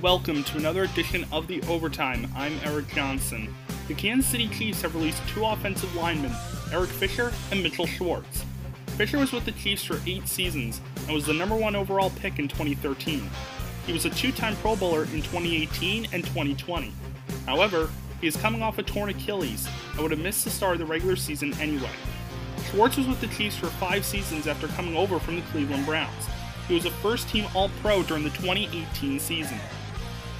Welcome to another edition of The Overtime. I'm Erik Johnson. The Kansas City Chiefs have released two offensive linemen, Eric Fisher and Mitchell Schwartz. Fisher was with the Chiefs for eight seasons and was the number one overall pick in 2013. He was a two time Pro Bowler in 2018 and 2020. However, he is coming off a torn Achilles and would have missed the start of the regular season anyway. Schwartz was with the Chiefs for five seasons after coming over from the Cleveland Browns. He was a first team All Pro during the 2018 season.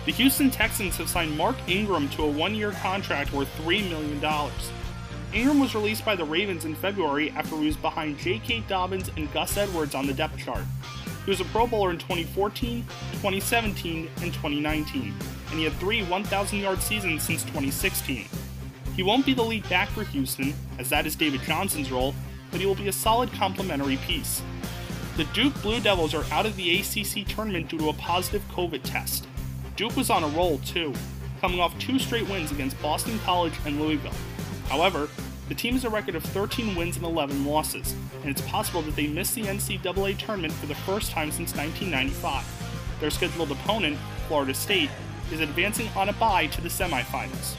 The Houston Texans have signed Mark Ingram to a one year contract worth $3 million. Ingram was released by the Ravens in February after he was behind J.K. Dobbins and Gus Edwards on the depth chart. He was a Pro Bowler in 2014, 2017, and 2019, and he had three 1,000 yard seasons since 2016. He won't be the lead back for Houston, as that is David Johnson's role, but he will be a solid complementary piece. The Duke Blue Devils are out of the ACC tournament due to a positive COVID test. Duke was on a roll too, coming off two straight wins against Boston College and Louisville. However, the team has a record of 13 wins and 11 losses, and it's possible that they miss the NCAA tournament for the first time since 1995. Their scheduled opponent, Florida State, is advancing on a bye to the semifinals.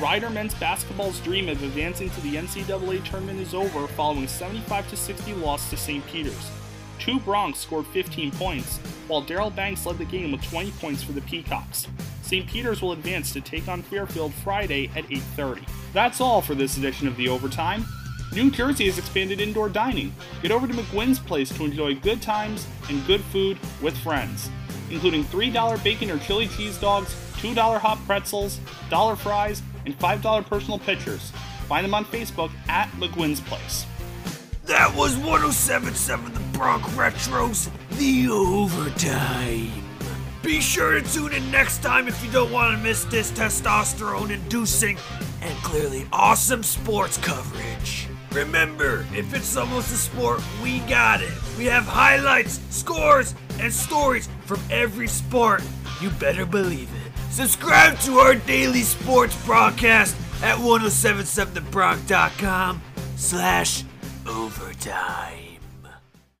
Rider men's basketball's dream of advancing to the NCAA tournament is over following a 75 60 loss to St. Peter's. Two Broncs scored 15 points, while Daryl Banks led the game with 20 points for the Peacocks. St. Peter's will advance to take on Fairfield Friday at 8:30. That's all for this edition of the Overtime. New Jersey has expanded indoor dining. Get over to McGuinn's Place to enjoy good times and good food with friends, including $3 bacon or chili cheese dogs, $2 hot pretzels, dollar fries, and $5 personal pitchers. Find them on Facebook at McGuinn's Place. That was 1077 The Bronx Retros, the overtime. Be sure to tune in next time if you don't want to miss this testosterone inducing and clearly awesome sports coverage. Remember, if it's almost a sport, we got it. We have highlights, scores, and stories from every sport. You better believe it. Subscribe to our daily sports broadcast at 1077thebronc.com slash overtime.